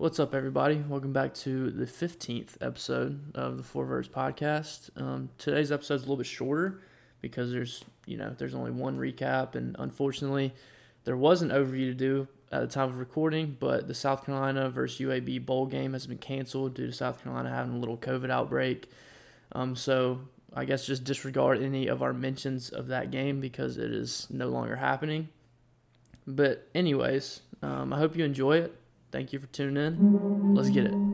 What's up, everybody? Welcome back to the 15th episode of the Four Verse podcast. Um, today's episode is a little bit shorter because there's, you know, there's only one recap, and unfortunately, there was an overview to do at the time of recording, but the South Carolina versus UAB bowl game has been canceled due to South Carolina having a little COVID outbreak. Um, so I guess just disregard any of our mentions of that game because it is no longer happening. But anyways, um, I hope you enjoy it. Thank you for tuning in. Let's get it.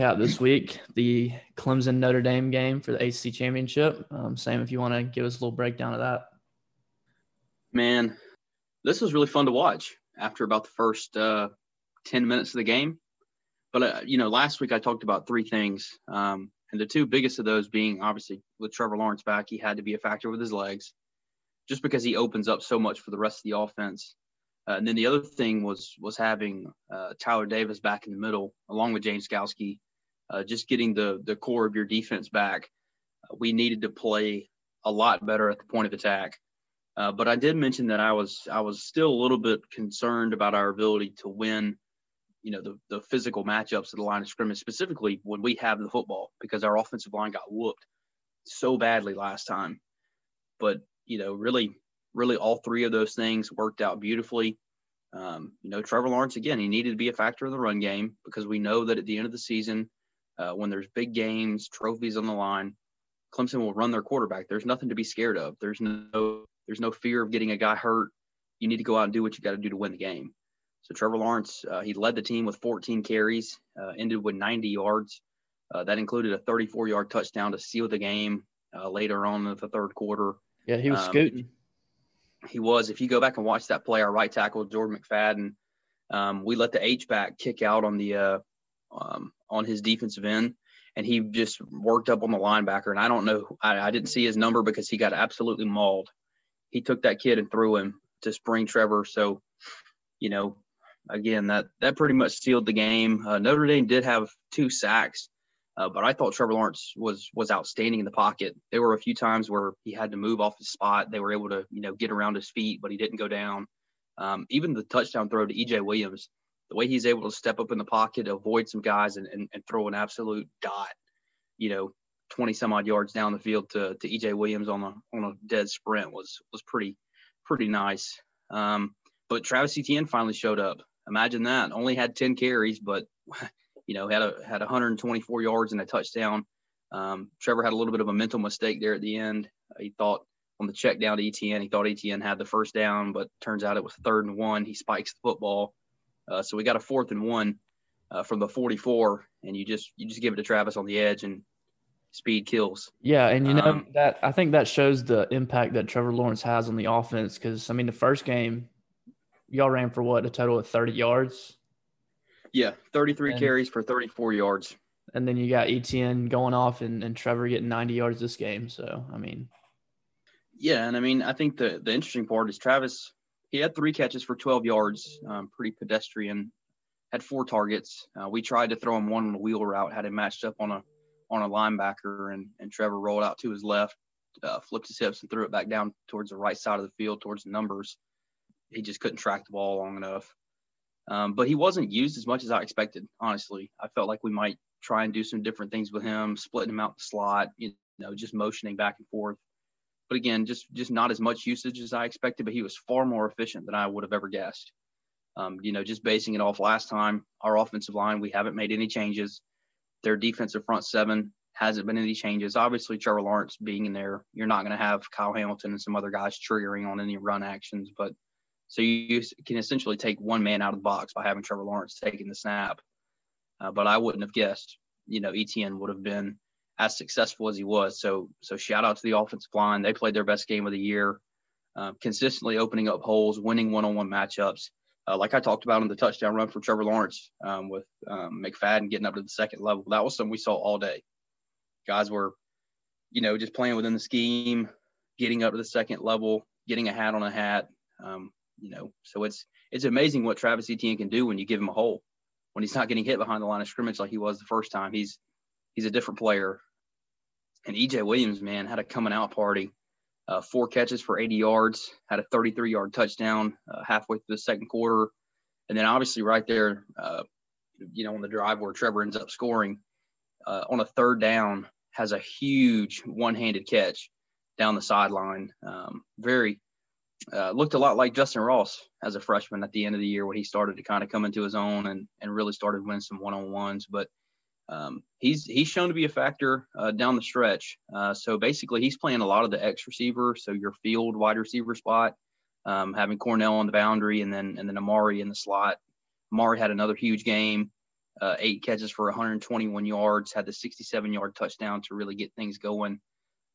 Recap this week the Clemson Notre Dame game for the ACC Championship. Um, Sam, if you want to give us a little breakdown of that. Man, this was really fun to watch after about the first uh, 10 minutes of the game. But, uh, you know, last week I talked about three things. Um, and the two biggest of those being obviously with Trevor Lawrence back, he had to be a factor with his legs just because he opens up so much for the rest of the offense. Uh, and then the other thing was was having uh, Tyler Davis back in the middle, along with James Skalski, uh, just getting the the core of your defense back. We needed to play a lot better at the point of attack. Uh, but I did mention that I was I was still a little bit concerned about our ability to win, you know, the the physical matchups at the line of scrimmage, specifically when we have the football, because our offensive line got whooped so badly last time. But you know, really really all three of those things worked out beautifully. Um, you know, Trevor Lawrence, again, he needed to be a factor in the run game because we know that at the end of the season, uh, when there's big games, trophies on the line, Clemson will run their quarterback. There's nothing to be scared of. There's no there's no fear of getting a guy hurt. You need to go out and do what you got to do to win the game. So Trevor Lawrence, uh, he led the team with 14 carries, uh, ended with 90 yards. Uh, that included a 34-yard touchdown to seal the game uh, later on in the third quarter. Yeah, he was um, scooting he was. If you go back and watch that play, our right tackle Jordan McFadden, um, we let the H back kick out on the uh, um, on his defensive end, and he just worked up on the linebacker. And I don't know, I, I, didn't see his number because he got absolutely mauled. He took that kid and threw him to spring Trevor. So, you know, again, that that pretty much sealed the game. Uh, Notre Dame did have two sacks. Uh, but I thought Trevor Lawrence was was outstanding in the pocket. There were a few times where he had to move off his spot. They were able to you know get around his feet, but he didn't go down. Um, even the touchdown throw to EJ Williams, the way he's able to step up in the pocket, avoid some guys, and, and, and throw an absolute dot, you know, 20 some odd yards down the field to, to EJ Williams on a on a dead sprint was was pretty pretty nice. Um, but Travis Etienne finally showed up. Imagine that. Only had 10 carries, but you know, had a had 124 yards and a touchdown. Um, Trevor had a little bit of a mental mistake there at the end. He thought on the check down to Etienne, he thought Etienne had the first down, but turns out it was third and one. He spikes the football, uh, so we got a fourth and one uh, from the 44, and you just you just give it to Travis on the edge and speed kills. Yeah, and you know um, that I think that shows the impact that Trevor Lawrence has on the offense because I mean the first game, y'all ran for what a total of 30 yards. Yeah, 33 and, carries for 34 yards. And then you got Etienne going off and, and Trevor getting 90 yards this game. So, I mean. Yeah, and I mean, I think the, the interesting part is Travis, he had three catches for 12 yards, um, pretty pedestrian, had four targets. Uh, we tried to throw him one on the wheel route, had him matched up on a on a linebacker, and, and Trevor rolled out to his left, uh, flipped his hips, and threw it back down towards the right side of the field, towards the numbers. He just couldn't track the ball long enough. Um, but he wasn't used as much as I expected, honestly. I felt like we might try and do some different things with him, splitting him out the slot, you know, just motioning back and forth. But again, just just not as much usage as I expected, but he was far more efficient than I would have ever guessed. Um, you know, just basing it off last time, our offensive line, we haven't made any changes. Their defensive front seven hasn't been any changes. Obviously, Trevor Lawrence being in there, you're not going to have Kyle Hamilton and some other guys triggering on any run actions, but – so you can essentially take one man out of the box by having Trevor Lawrence taking the snap. Uh, but I wouldn't have guessed, you know, Etienne would have been as successful as he was. So so shout out to the offensive line. They played their best game of the year, uh, consistently opening up holes, winning one-on-one matchups. Uh, like I talked about in the touchdown run for Trevor Lawrence um, with um, McFadden getting up to the second level. That was something we saw all day. Guys were, you know, just playing within the scheme, getting up to the second level, getting a hat on a hat. Um, you know, so it's it's amazing what Travis Etienne can do when you give him a hole. When he's not getting hit behind the line of scrimmage like he was the first time, he's he's a different player. And EJ Williams, man, had a coming out party. Uh, four catches for 80 yards, had a 33 yard touchdown uh, halfway through the second quarter. And then obviously right there, uh, you know, on the drive where Trevor ends up scoring uh, on a third down, has a huge one handed catch down the sideline. Um, very, uh, looked a lot like Justin Ross as a freshman at the end of the year when he started to kind of come into his own and, and really started winning some one on ones. But um, he's he's shown to be a factor uh, down the stretch. Uh, so basically, he's playing a lot of the X receiver, so your field wide receiver spot, um, having Cornell on the boundary, and then and then Amari in the slot. Amari had another huge game, uh, eight catches for 121 yards, had the 67 yard touchdown to really get things going.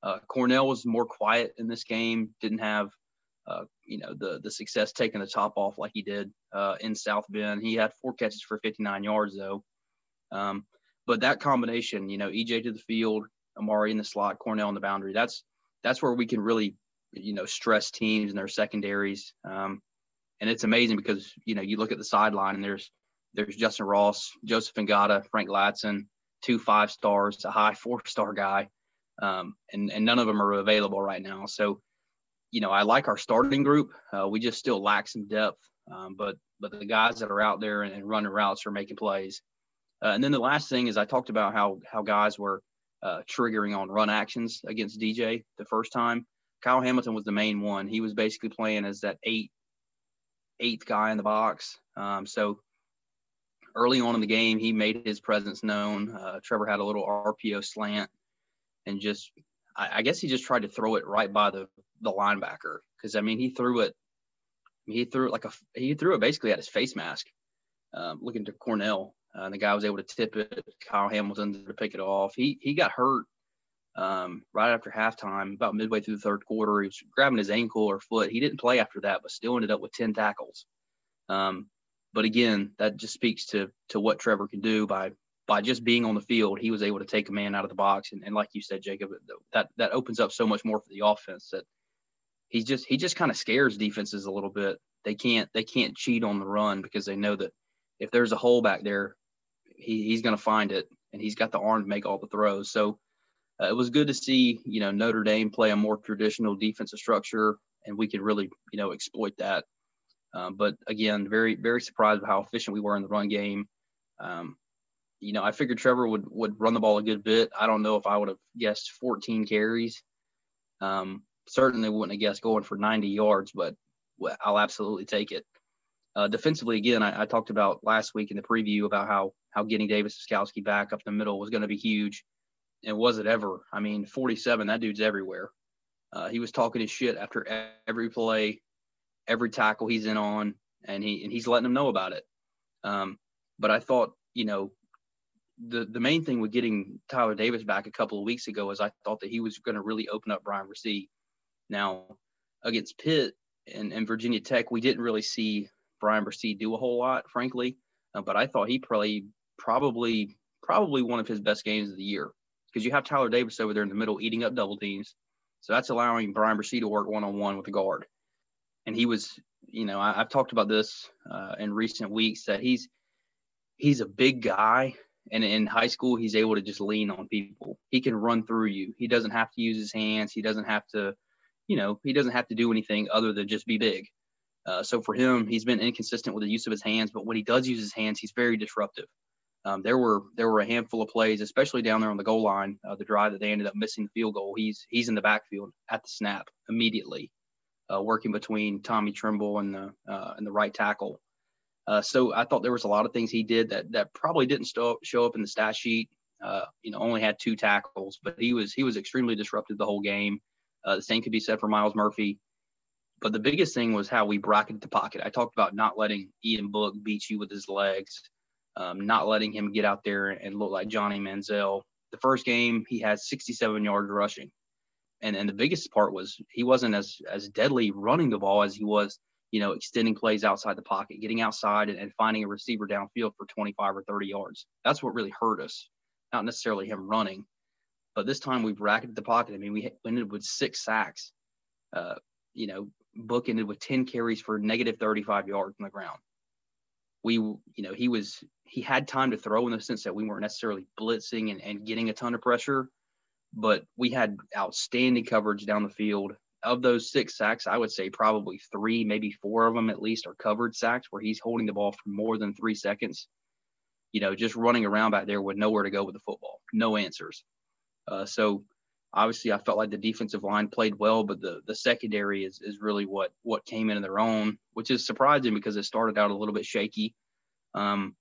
Uh, Cornell was more quiet in this game, didn't have uh, you know the the success taking the top off like he did uh, in South Bend. He had four catches for 59 yards though. Um, but that combination, you know, EJ to the field, Amari in the slot, Cornell in the boundary, that's that's where we can really, you know, stress teams and their secondaries. Um, and it's amazing because you know you look at the sideline and there's there's Justin Ross, Joseph Ngata, Frank Ladson, two five stars, a high four star guy, um, and and none of them are available right now. So, you know, I like our starting group. Uh, we just still lack some depth, um, but but the guys that are out there and, and running routes are making plays. Uh, and then the last thing is I talked about how how guys were uh, triggering on run actions against DJ the first time. Kyle Hamilton was the main one. He was basically playing as that eight eighth guy in the box. Um, so early on in the game, he made his presence known. Uh, Trevor had a little RPO slant and just I, I, guess he just tried to throw it right by the the linebacker because I mean he threw it. He threw it like a he threw it basically at his face mask, um, looking to Cornell, and the guy was able to tip it. Kyle Hamilton to pick it off. He he got hurt um, right after halftime, about midway through the third quarter. He was grabbing his ankle or foot. He didn't play after that, but still ended up with ten tackles. Um, but again, that just speaks to to what Trevor can do by by just being on the field. He was able to take a man out of the box, and, and like you said, Jacob, that that opens up so much more for the offense. That he just he just kind of scares defenses a little bit. They can't they can't cheat on the run because they know that if there's a hole back there, he, he's going to find it, and he's got the arm to make all the throws. So uh, it was good to see, you know, Notre Dame play a more traditional defensive structure, and we could really, you know, exploit that. Um, but again, very very surprised with how efficient we were in the run game. Um, you know, I figured Trevor would would run the ball a good bit. I don't know if I would have guessed 14 carries. Um, certainly wouldn't have guessed going for 90 yards, but I'll absolutely take it. Uh, defensively, again, I, I, talked about last week in the preview about how how getting Davis Skalski back up the middle was going to be huge. And was it ever? I mean, 47, that dude's everywhere. Uh, he was talking his shit after every play, every tackle he's in on, and he and he's letting them know about it. Um, but I thought, you know, the the main thing with getting Tyler Davis back a couple of weeks ago is I thought that he was going to really open up Bryan Bresee. Now, against Pitt and, and Virginia Tech, we didn't really see Bryan Bresee do a whole lot, frankly. Uh, but I thought he played probably probably one of his best games of the year because you have Tyler Davis over there in the middle eating up double teams. So that's allowing Bryan Bresee to work one on one with the guard. And he was, you know, I, have talked about this uh, in recent weeks that he's he's a big guy, and in high school he's able to just lean on people. He can run through you. He doesn't have to use his hands. He doesn't have to, you know, he doesn't have to do anything other than just be big. Uh, so for him, he's been inconsistent with the use of his hands, but when he does use his hands, he's very disruptive. Um, there were there were a handful of plays, especially down there on the goal line, uh, the drive that they ended up missing the field goal. He's he's in the backfield at the snap immediately, uh, working between Tommy Trimble and the uh, and the right tackle. Uh, so I thought there was a lot of things he did that that probably didn't st- show up in the stat sheet. Uh, you know, only had two tackles, but he was he was extremely disruptive the whole game. the same could be said for Myles Murphy. But the biggest thing was how we bracketed the pocket. I talked about not letting Ian Book beat you with his legs, um, not letting him get out there and look like Johnny Manziel. the first game he had 67 yards rushing, and and the biggest part was he wasn't as as deadly running the ball as he was you know extending plays outside the pocket, getting outside and, and finding a receiver downfield for 25 or 30 yards. That's what really hurt us, not necessarily him running. But this time we've bracketed the pocket. I mean, we ended with six sacks. Uh, you know, Book ended with 10 carries for negative 35 yards on the ground. We, you know, he was he had time to throw in the sense that we weren't necessarily blitzing and, and getting a ton of pressure, but we had outstanding coverage down the field. Of those six sacks, I would say probably three, maybe four of them at least are covered sacks where he's holding the ball for more than three seconds. You know, just running around back there with nowhere to go with the football, no answers. Uh, so obviously, I felt like the defensive line played well, but the the secondary is is really what what came in their own, which is surprising because it started out a little bit shaky. Um,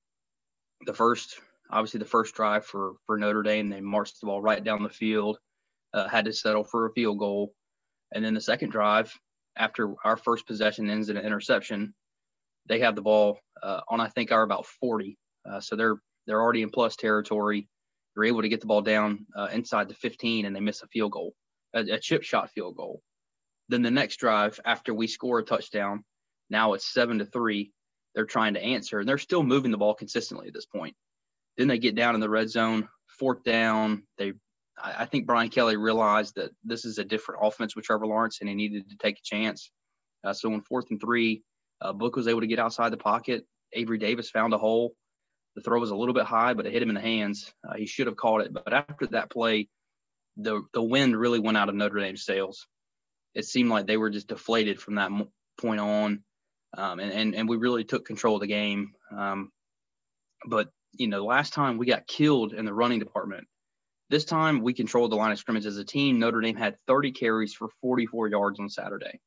the first, obviously, the first drive for for Notre Dame, they marched the ball right down the field, uh, had to settle for a field goal, and then the second drive, after our first possession ends in an interception, they have the ball uh, on I think our about 40, uh, so they're they're already in plus territory. They're able to get the ball down uh, inside the 15, and they miss a field goal, a, a chip shot field goal. Then the next drive, after we score a touchdown, now it's seven to three they're trying to answer, and they're still moving the ball consistently at this point. Then they get down in the red zone, fourth down. They, I think Brian Kelly realized that this is a different offense with Trevor Lawrence, and he needed to take a chance. Uh, so on fourth and three, uh, Book was able to get outside the pocket. Avery Davis found a hole. The throw was a little bit high, but it hit him in the hands. Uh, he should have caught it. But after that play, the the wind really went out of Notre Dame's sails. It seemed like they were just deflated from that point on um, and, and and we really took control of the game. Um, but you know, last time we got killed in the running department. This time we controlled the line of scrimmage as a team. Notre Dame had 30 carries for 44 yards on Saturday.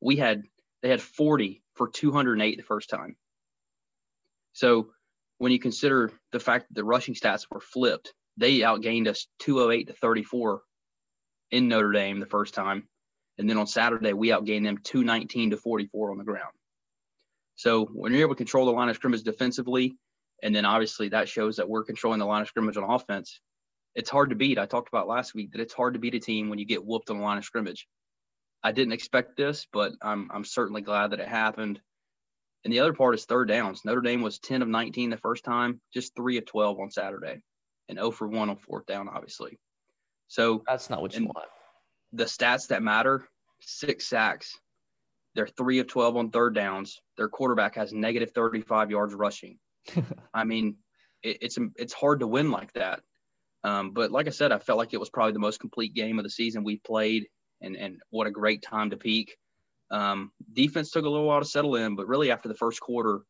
We had they had 40 for 208 the first time. So when you consider the fact that the rushing stats were flipped, they outgained us 208 to 34 in Notre Dame the first time. And then on Saturday, we outgained them 219 to 44 on the ground. So when you're able to control the line of scrimmage defensively, and then obviously that shows that we're controlling the line of scrimmage on offense, it's hard to beat. I talked about last week that it's hard to beat a team when you get whooped on the line of scrimmage. I didn't expect this, but I'm I'm certainly glad that it happened. And the other part is third downs. Notre Dame was 10 of 19 the first time, just 3 of 12 on Saturday, and 0 for 1 on fourth down, obviously. So that's not what you want the stats that matter six sacks. They're three of 12 on third downs. Their quarterback has negative 35 yards rushing. I mean, it, it's it's hard to win like that. Um, but like I said, I felt like it was probably the most complete game of the season we played, and and what a great time to peak. Um, defense took a little while to settle in, but really after the first quarter,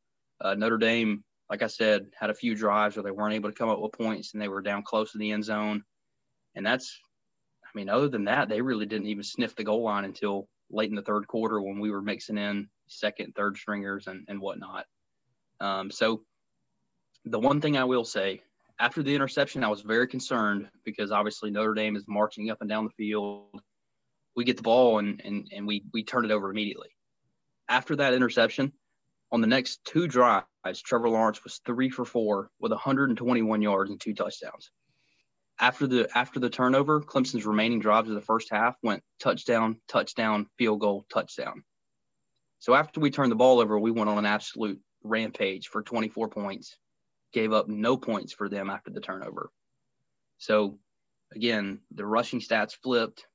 uh, Notre Dame, like I said, had a few drives where they weren't able to come up with points, and they were down close to the end zone, and that's I mean, other than that, they really didn't even sniff the goal line until late in the third quarter when we were mixing in second, third stringers and, and whatnot. Um, so the one thing I will say after the interception, I was very concerned because obviously Notre Dame is marching up and down the field. We get the ball and, and, and we, we turn it over immediately. After that interception, on the next two drives, Trevor Lawrence was three for four with 121 yards and two touchdowns after the after the turnover, Clemson's remaining drives of the first half went touchdown, touchdown, field goal, touchdown. So after we turned the ball over, we went on an absolute rampage for 24 points, gave up no points for them after the turnover. So again, the rushing stats flipped.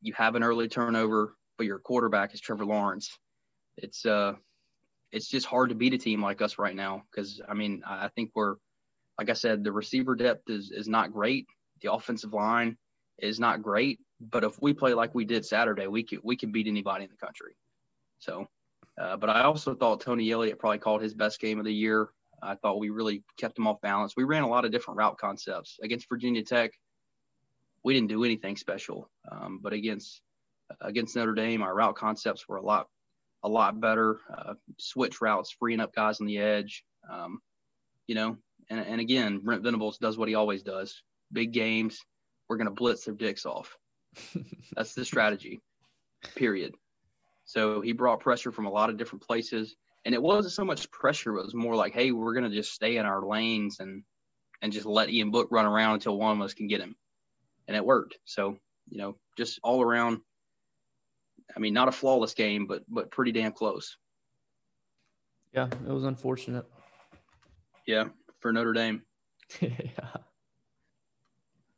You have an early turnover, but your quarterback is Trevor Lawrence. It's uh it's just hard to beat a team like us right now because I mean I think we're like I said the receiver depth is is not great the offensive line is not great, but if we play like we did Saturday, we could we could beat anybody in the country. So, uh, but I also thought Tony Elliott probably called his best game of the year. I thought we really kept him off balance. We ran a lot of different route concepts against Virginia Tech. We didn't do anything special, um, but against against Notre Dame, our route concepts were a lot a lot better. Uh, switch routes, freeing up guys on the edge. Um, you know, and, and again, Brent Venables does what he always does big games, we're going to blitz their dicks off. That's the strategy, period. So he brought pressure from a lot of different places. And it wasn't so much pressure, it was more like, hey, we're going to just stay in our lanes and and just let Ian Book run around until one of us can get him. And it worked. So, you know, just all around. I mean, not a flawless game, but but pretty damn close. Yeah, it was unfortunate. Yeah, for Notre Dame. yeah.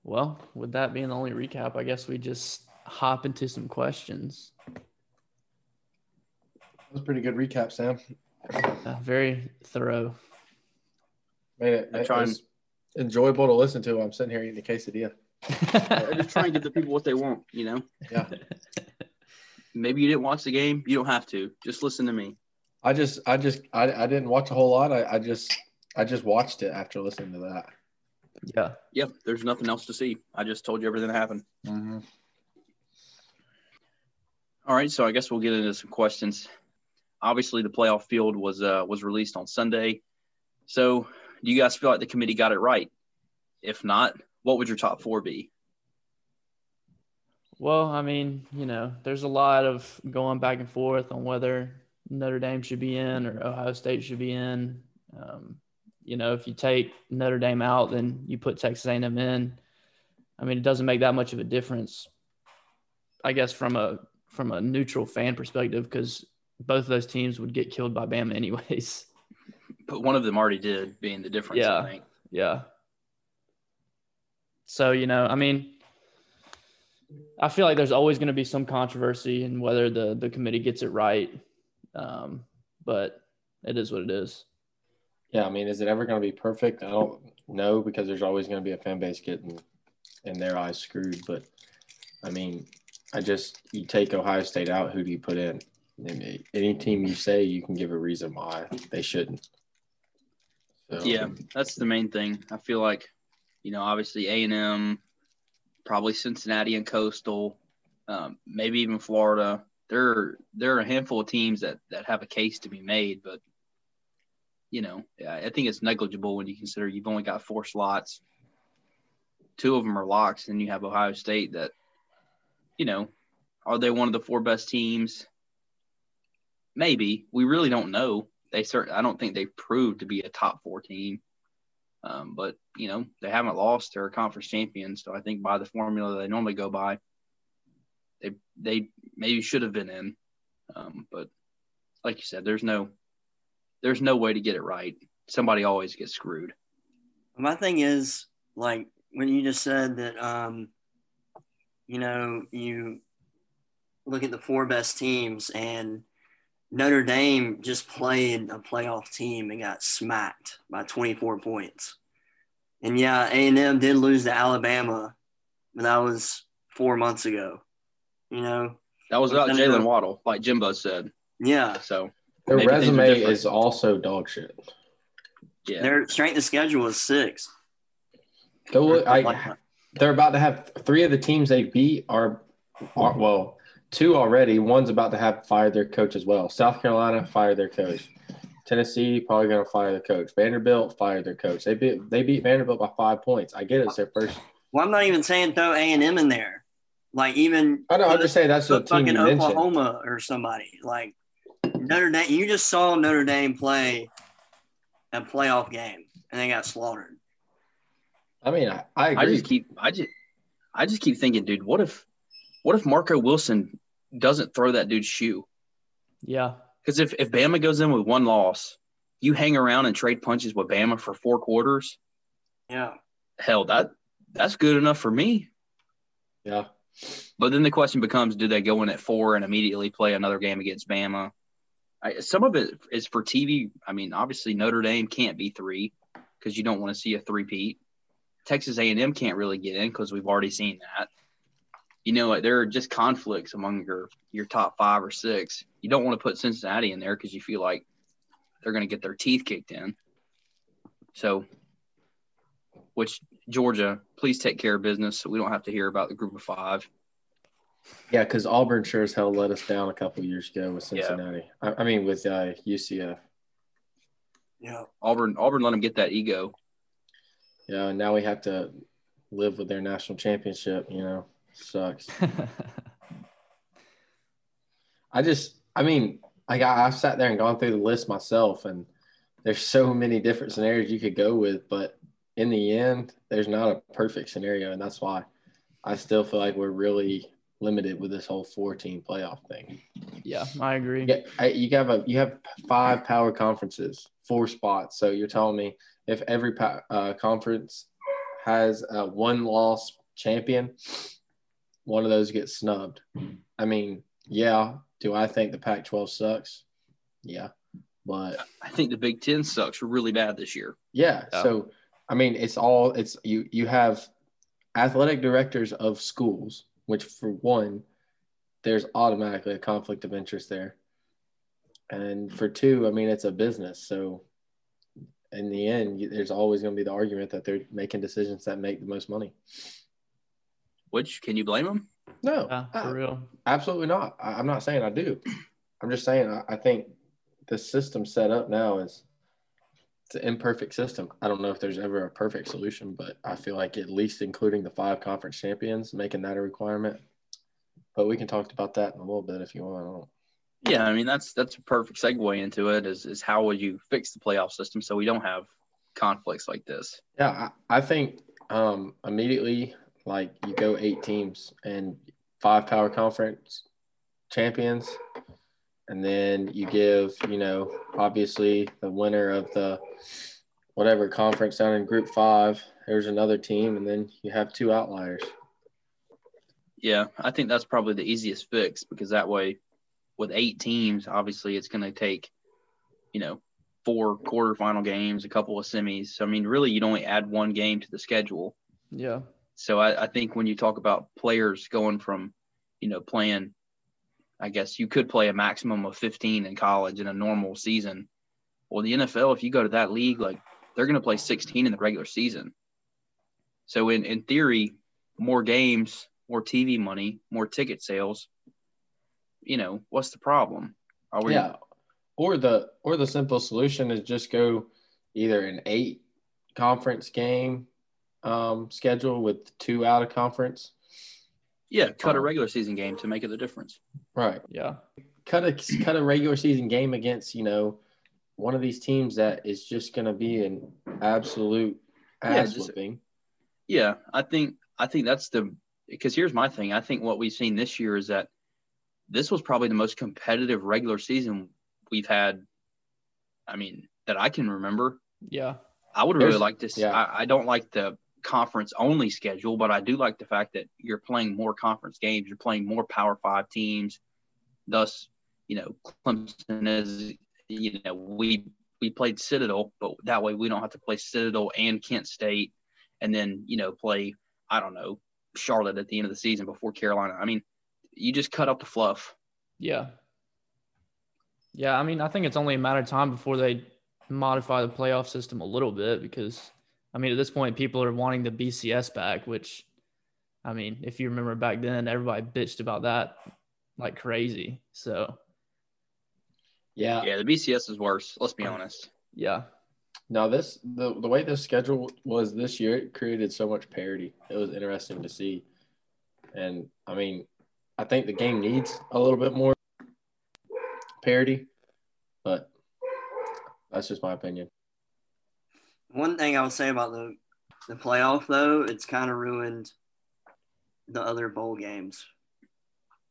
Well, with that being the only recap, I guess we just hop into some questions. That was a pretty good recap, Sam. Uh, very thorough. Made it, I'm it trying- was enjoyable to listen to. I'm sitting here eating a quesadilla. I just try and give the people what they want, you know. Yeah. Maybe you didn't watch the game. You don't have to. Just listen to me. I just, I just, I, I didn't watch a whole lot. I, I just, I just watched it after listening to that. yeah. Yep, there's nothing else to see. I just told you everything that happened. Mm-hmm. All right, so I guess we'll get into some questions. Obviously, the playoff field was uh, was released on Sunday. So, do you guys feel like the committee got it right? If not, what would your top four be? Well, I mean, you know, there's a lot of going back and forth on whether Notre Dame should be in or Ohio State should be in. Um, you know, if you take Notre Dame out, then you put Texas A&M in. I mean, it doesn't make that much of a difference, I guess, from a from a neutral fan perspective, because both of those teams would get killed by Bama anyways. But one of them already did, being the difference. Yeah. I think. Yeah. So, you know, I mean, I feel like there's always going to be some controversy in whether the, the committee gets it right. Um, but it is what it is. Yeah, I mean, is it ever going to be perfect? I don't know because there's always going to be a fan base getting, in their eyes, screwed. But I mean, I just you take Ohio State out, who do you put in? Any team you say, you can give a reason why they shouldn't. So, Yeah, that's the main thing. I feel like, you know, obviously A and M, probably Cincinnati and Coastal, um, maybe even Florida. There, there are a handful of teams that that have a case to be made, but you know, I think it's negligible when you consider you've only got four slots. Two of them are locks, and you have Ohio State that, you know, are they one of the four best teams? Maybe we really don't know. They certainly, I don't think they've proved to be a top four team. Um, but you know they haven't lost. They're conference champion, so I think by the formula they normally go by, they they maybe should have been in. Um, but like you said, there's no there's no way to get it right. Somebody always gets screwed. My thing is like when you just said that, um, you know, you look at the four best teams and Notre Dame just played a playoff team and got smacked by 24 points. And yeah, A&M did lose to Alabama, but that was four months ago. You know, That was about Jaylen Waddle, like Jimbo said. yeah, So their Maybe things are resume is also dog shit. yeah, their strength of schedule is six. Go look. I, they're about to have three of the teams they beat are, are well, two already. One's about to have fired their coach as well. South Carolina fired their coach. Tennessee probably going to fire the coach. Vanderbilt fired their coach. They beat they beat Vanderbilt by five points. I get it. It's their first. Well, I'm not even saying throw A&M in there. Like even I know. I'm just saying that's the put team you fucking mentioned. Oklahoma or somebody. Like Notre Dame, you just saw Notre Dame play a playoff game and they got slaughtered. I mean, I, I I just keep I just I just keep thinking, dude, what if what if Marco Wilson doesn't throw that dude's shoe? Yeah. Because if, if Bama goes in with one loss, you hang around and trade punches with Bama for four quarters. Yeah. Hell, that that's good enough for me. yeah. But then the question becomes, do they go in at four and immediately play another game against Bama? I, some of it is for TV. I mean, obviously Notre Dame can't be three because you don't want to see a three-peat. Texas A&M can't really get in because we've already seen that. You know, like there are just conflicts among your your top five or six. You don't want to put Cincinnati in there because you feel like they're going to get their teeth kicked in. So, which Georgia, please take care of business so we don't have to hear about the group of five. Yeah, because Auburn sure as hell let us down a couple years ago with Yeah. Cincinnati. I, I mean, with uh, UCF. Yeah. Auburn, Auburn, let them get that ego. Yeah, and now we have to live with their national championship. You know, sucks. I just, I mean, like I, I've sat there and gone through the list myself, and there's so many different scenarios you could go with. But in the end, there's not a perfect scenario, and that's why I still feel like we're really limited with this whole four-team playoff thing. Yeah, I agree. Yeah, you have a you have five power conferences, four spots. So you're telling me if every uh, conference has a one loss champion, one of those gets snubbed. I mean, yeah. Do I think the Pac-12 sucks? Yeah, but I think the Big Ten sucks really bad this year. yeah. Yeah. So I mean, it's all it's you. You have athletic directors of schools, which for one, there's automatically a conflict of interest there, and for two, I mean, it's a business. So in the end, there's always going to be the argument that they're making decisions that make the most money. Which can you blame them? No, Yeah, uh, for real. Absolutely not. I, I'm not saying I do. I'm just saying I, I think the system set up now is it's an imperfect system. I don't know if there's ever a perfect solution, but I feel like at least including the five conference champions, making that a requirement. But we can talk about that in a little bit if you want. I don't, Yeah, I mean that's that's a perfect segue into it. Is is how would you fix the playoff system so we don't have conflicts like this? yeah, I, I think um, immediately like you go eight teams and five power conference champions, and then you give you know obviously the winner of the whatever conference down in Group Five. There's another team, and then you have two outliers. Yeah, I think that's probably the easiest fix because that way, with eight teams, obviously it's going to take, you know, four quarterfinal games, a couple of semis. So I mean, really, you'd only add one game to the schedule. Yeah. So I, I think when you talk about players going from, you know, playing, I guess you could play a maximum of 15 in college in a normal season. Well, the NFL, if you go to that league, like they're going to play 16 in the regular season. So in, in theory, more games, more TV money, more ticket sales. You know, what's the problem? Are we, Yeah. Or the or the simple solution is just go either an eight conference game um, schedule with two out of conference. yeah, cut a Um, regular season game to make it the difference. Right. Yeah. Cut a cut a regular season game against, you know, one of these teams that is just gonna be an absolute Yeah, ass just- whipping. Yeah, I think I think that's the because here's my thing. I think what we've seen this year is that this was probably the most competitive regular season we've had. I mean, that I can remember. Yeah. I would really There's- like this. yeah. I, I don't like the conference only schedule, but I do like the fact that you're playing more conference games. You're playing more Power Five teams. Thus, you know, Clemson is. You know, we we played Citadel, but that way we don't have to play Citadel and Kent State, and then you know play I don't know Charlotte at the end of the season before Carolina. I mean, you just cut up the fluff. Yeah. Yeah, I mean, I think it's only a matter of time before they modify the playoff system a little bit because, I mean, at this point, people are wanting the BCS back, which, I mean, if you remember back then, everybody bitched about that like crazy. So, Yeah. Yeah, the BCS is worse. Let's be honest. yeah. Now this the the way this schedule was this year, it created so much parity. It was interesting to see. And I mean, I think the game needs a little bit more parity, but that's just my opinion. One thing I would say about the the playoff though, it's kind of ruined the other bowl games.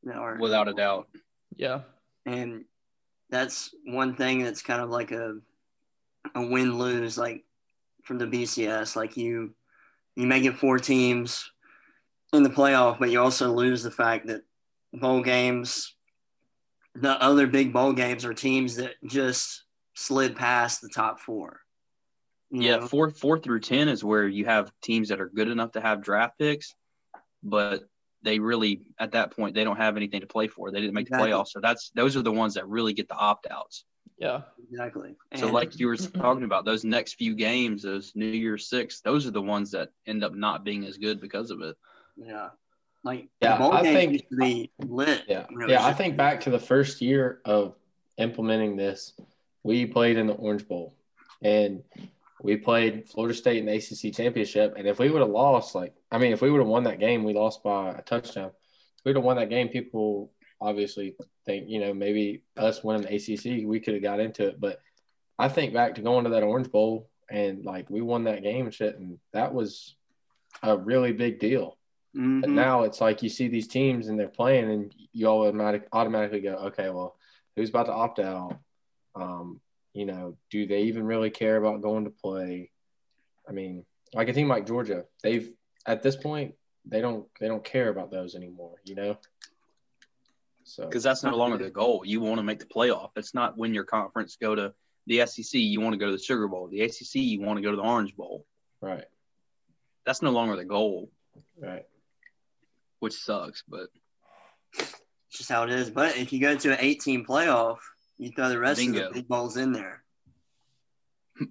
that are- Without a doubt. Yeah. and that's one thing that's kind of like a a win lose like from the BCS. Like you you make it four teams in the playoff, but you also lose the fact that bowl games, the other big bowl games are teams that just slid past the top four. You Yeah, know? four four through ten is where you have teams that are good enough to have draft picks, but they really at that point they don't have anything to play for. They didn't make the playoffs, so that's those are the ones that really get the opt outs. Yeah. exactly. So And- like you were talking about, those next few games, those New Year's Six, those are the ones that end up not being as good because of it. yeah, like Yeah, I think- used to be lit. Yeah. when it Yeah, I think back to the first year of implementing this, we played in the Orange Bowl and we played Florida State in the ACC championship. And if we would have lost, like, I mean, if we would have won that game, we lost by a touchdown. If we would have won that game, people obviously think, you know, maybe us winning the ACC, we could have got into it. But I think back to going to that Orange Bowl and like we won that game and shit, and that was a really big deal. Mhm. But now it's like you see these teams and they're playing, and you automatic automatically go, okay, well, who's about to opt out? Um, you know, do they even really care about going to play? I mean, like a team like Georgia, they've at this point they don't they don't care about those anymore. You know. So because that's no longer the goal. You want to make the playoff. It's not win your conference, go to the SEC. You want to go to the Sugar Bowl. The ACC, you want to go to the Orange Bowl. right, That's no longer the goal, right. which sucks. But It's just how it is. But if you go to an 18 playoff, you throw the rest of the big bowls in there.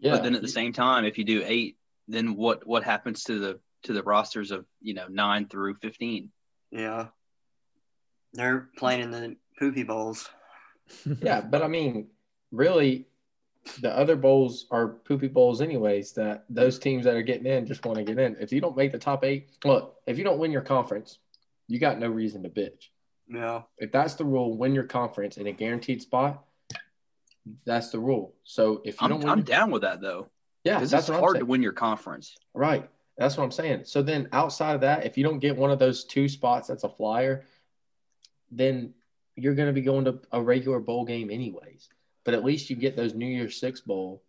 Yeah. but then at the same time, if you do eight, then what what happens to the to the rosters of you know nine through fifteen? Yeah. They're playing in the poopy bowls. Yeah, but I mean, really, the other bowls are poopy bowls, anyways. That those teams that are getting in just want to get in. If you don't make the top eight, look, if you don't win your conference, you got no reason to bitch. Yeah. If that's the rule, win your conference in a guaranteed spot. That's the rule. So if you I'm don't win, I'm your- down with that though, yeah, that's it's hard to win your conference. Right. That's what I'm saying. So then outside of that, if you don't get one of those two spots that's a flyer, then you're going to be going to a regular bowl game anyways. But at least you get those New Year's Six bowl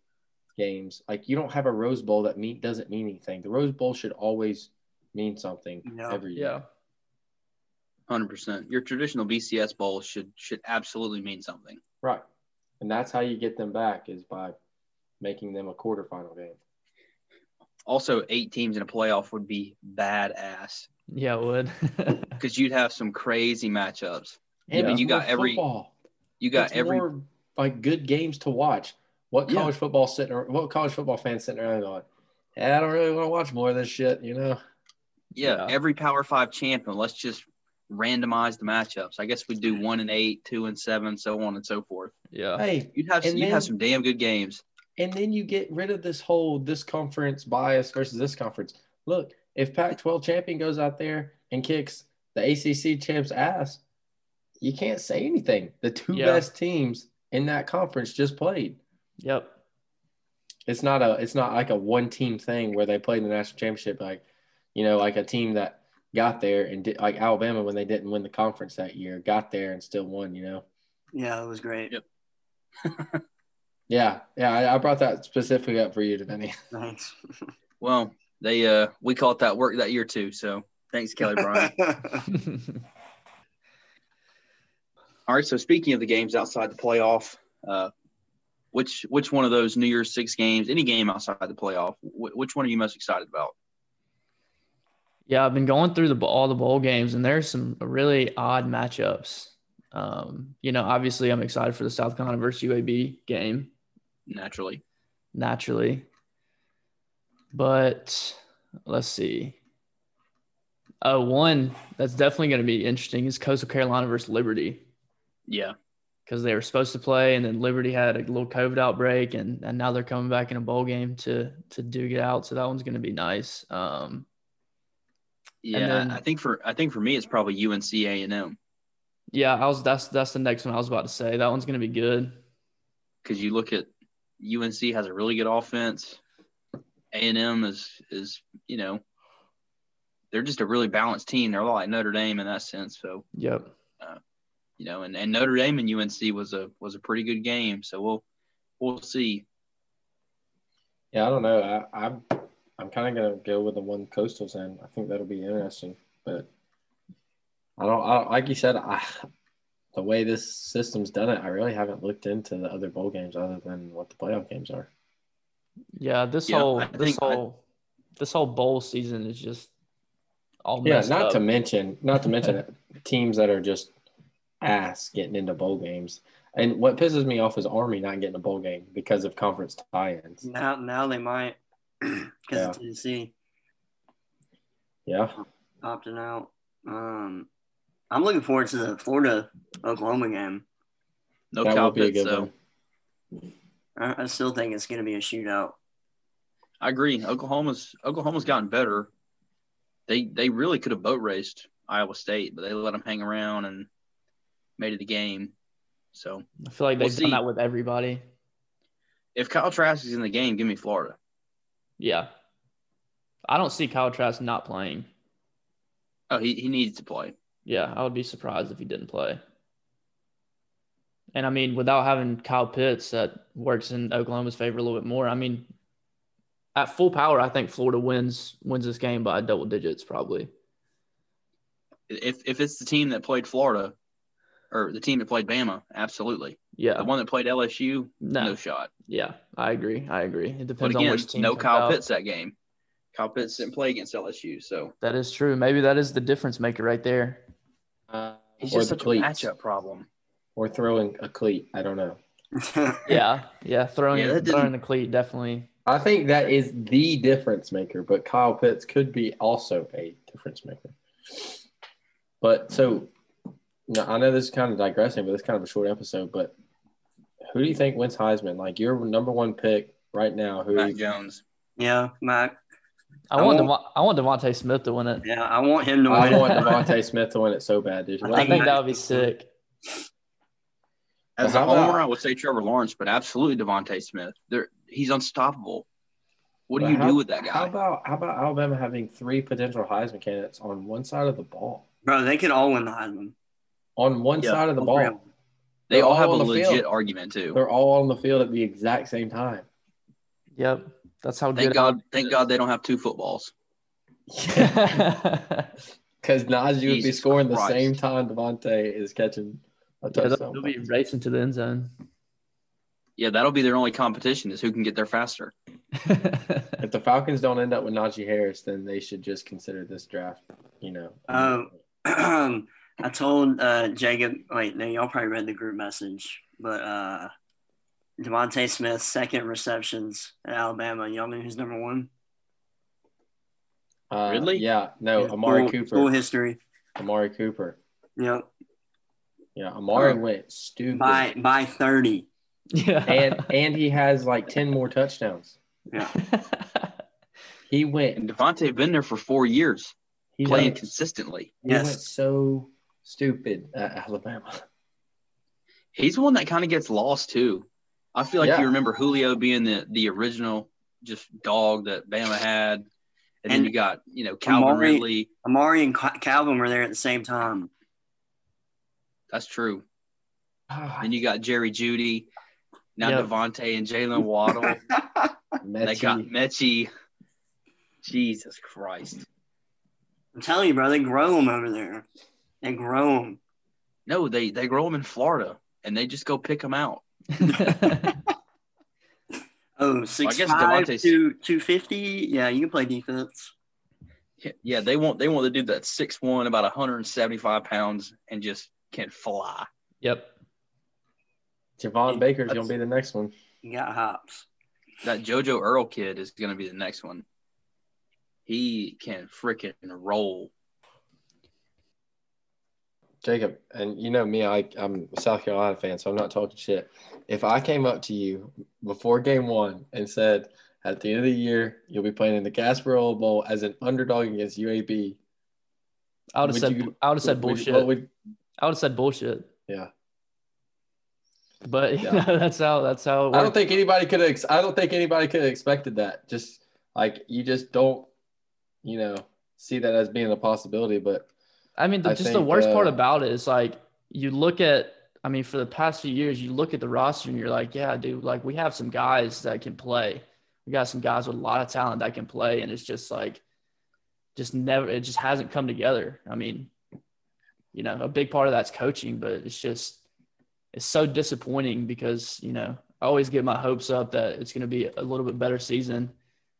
games. Like you don't have a Rose Bowl that mean doesn't mean anything. The Rose Bowl should always mean something Yeah. every year. yeah. Hundred percent. Your traditional BCS bowl should should absolutely mean something. Right. And that's how you get them back is by making them a quarterfinal game. Also, eight teams in a playoff would be badass Yeah, it would. because you'd have some crazy matchups. And Yeah. it's You got every- football. You got it's every more like good games to watch. What Yeah. college football sitting? ar- What college football fans sitting around going? "Yeah, I don't really want to watch more of this shit, you know? yeah, Yeah. every Power Five champion. Let's just randomize the matchups. I guess we'd do one and eight, two and seven, so on and so forth. yeah. Hey, You'd have you'd have some damn good games. and then you get rid of this whole this conference bias versus this conference. Look, if Pac-12 champion goes out there and kicks the ACC champs' ass, you can't say anything. The two Yeah. best teams in that conference just played. Yep. it's not a it's not like a one team thing where they played in the national championship like you know like a team that got there and did like Alabama when they didn't win the conference that year got there and still won you know Yeah, it was great. Yep. yeah yeah I, I brought that specifically up for you Devini. Thanks. Well, they uh we caught that work that year too. So thanks, Kelly Bryant. All right. So speaking of the games outside the playoff, uh, which which one of those New Year's Six games, any game outside the playoff, wh- which one are you most excited about? Yeah, I've been going through the all the bowl games, and there's some really odd matchups. Um, you know, obviously, I'm excited for the South Carolina versus UAB game Naturally, naturally, but let's see. Uh, one that's definitely going to be interesting is Coastal Carolina versus Liberty yeah. because they were supposed to play, and then Liberty had a little COVID outbreak, and, and now they're coming back in a bowl game to to duke it out. So that one's going to be nice. Um, Yeah, then- I think for I think for me it's probably UNC A and M yeah, I was that's that's the next one I was about to say. That one's going to be good. because you look at UNC has a really good offense. A and M is is you know they're just a really balanced team. They're a lot like Notre Dame in that sense. So Yep. Uh, you know, and, and Notre Dame and UNC was a was a pretty good game. So we'll we'll see. yeah I don't know I, I'm I'm kind of gonna go with the one Coastal's in I think that'll be interesting but I don't I, like you said I the way this system's done it I really haven't looked into the other bowl games other than what the playoff games are Yeah, this Yeah, whole I this think I- whole this whole bowl season is just all Yeah, not up. to mention, not to mention teams that are just ass getting into bowl games. And what pisses me off is Army not getting a bowl game because of conference tie-ins. now, now they might because Yeah. of Tennessee Yeah, opting out. Um, I'm looking forward to the Florida Oklahoma game. No that Cal will be a Pitts, good though. one. I, I still think it's going to be a shootout. I agree. Oklahoma's Oklahoma's gotten better. They they really could have boat raced Iowa State, but they let them hang around and made it a game. So I feel like We'll they've see. done that with everybody. if Kyle Trask is in the game, give me Florida. Yeah. I don't see Kyle Trask not playing. Oh, he, he needs to play. Yeah, I would be surprised if he didn't play. And I mean, without having Kyle Pitts that works in Oklahoma's favor a little bit more, I mean, at full power, I think Florida wins wins this game by double digits probably. If if it's the team that played Florida, or the team that played Bama, absolutely. Yeah. The one that played LSU, no. no shot. Yeah, I agree. I agree. It But depends again, on which team. no Kyle out. Pitts that game. Kyle Pitts didn't play against LSU, so That is true. Maybe that is the difference maker right there. Uh, he's or just the such cleats. a matchup problem. Or throwing a cleat. I don't know. Yeah, yeah. Throwing Yeah, throwing the cleat definitely. I think that is the difference maker, but Kyle Pitts could be also a difference maker. But so, no, I know this is kind of digressing, but it's kind of a short episode. But who do you think wins Heisman? Like your number one pick right now? Who? Mac Jones. yeah, Mac. I, I want want- Devon, I want DeVonta Smith to win it. Yeah, I want him to I win. want DeVonta Smith to win it so bad, dude. I I think think that would be sick. As Well, a how about- homer, I would say Trevor Lawrence, but absolutely DeVonta Smith. There, he's unstoppable. What do you how- do with that guy? How about how about Alabama having three potential Heisman candidates on one side of the ball? Bro, they could all win the Heisman. On one Yeah. side of the All three of ball, them. They They're all have a all on legit field. argument too. they're all on the field at the exact same time. Yep, that's how Thank good. God, thank God they don't have two footballs. yeah, Because Najee would be Jesus scoring the same time DeVonta is catching a they'll, touchdown. they'll be racing to the end zone. Yeah, that'll be their only competition is who can get there faster. If the Falcons don't end up with Najee Harris, then they should just consider this draft, you know. Oh. I told uh, Jacob, wait, no, y'all probably read the group message, but uh, DeVonta Smith, second receptions at Alabama. Y'all know who's number one? Uh, Ridley? Yeah, no, Yeah, Amari school- Cooper. School history. Amari Cooper. Yep. Yeah, Amari Huh. went stupid. By by 30. yeah, and and he has like 10 more touchdowns. Yeah, he went And DeVonta been there for four years, he playing went, consistently. he Yes. went so stupid at Alabama. He's the one that kind of gets lost too. I feel like Yeah. you remember Julio being the the original just dog that Bama had, and, then you got you know Calvin Amari- Ridley. Amari and Calvin were there at the same time. That's true. Ah, Then you got Jerry Jeudy. Now Yep. DeVonta and Jaylen Waddle. they got Metchie. Metchie. Jesus Christ. I'm telling you, bro, they grow them over there. They grow them. No, they they grow them in Florida and they just go pick them out. Oh, six guess five DeVonta's- to 250. Yeah, you can play defense. Yeah, they want they want to do that six one, about 175 pounds, and just can fly. yep. Javon Baker's gonna be the next one. You got hops. That JoJo Earle kid is going to be the next one. He can freaking roll. Jacob, and you know me, I, I'm a South Carolina fan, so I'm not talking shit. If I came up to you before game one and said, at the end of the year, you'll be playing in the Gasparilla Bowl as an underdog against UAB, I would have said you- I would have said would- bullshit. what would- I would have said bullshit. yeah. But Yeah. know, that's how that's how I don't think anybody could have. I don't think anybody could have expected that. Just like you just don't, you know, see that as being a possibility. But I mean, the, I just the think, worst part uh, about it is like you look at. I mean, for the past few years, you look at the roster and you're like, yeah, dude, like we have some guys that can play. We got some guys with a lot of talent that can play, and it's just like, just never. It just hasn't come together. I mean, you know, a big part of that's coaching, but it's just it's so disappointing because you know I always get my hopes up that it's going to be a little bit better season,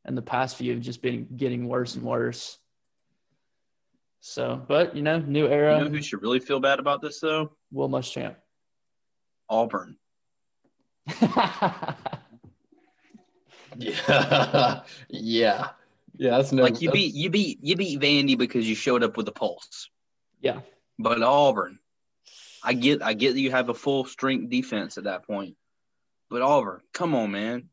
and the past few have just been getting worse and worse. So, but you know, new era. You era, know who should really feel bad about this though? Will Muschamp. Auburn. yeah, yeah, yeah. That's no. Like you beat you beat you beat Vandy because you showed up with a pulse. yeah, But Auburn, I get I get that you have a full strength defense at that point. But Auburn, come on, man.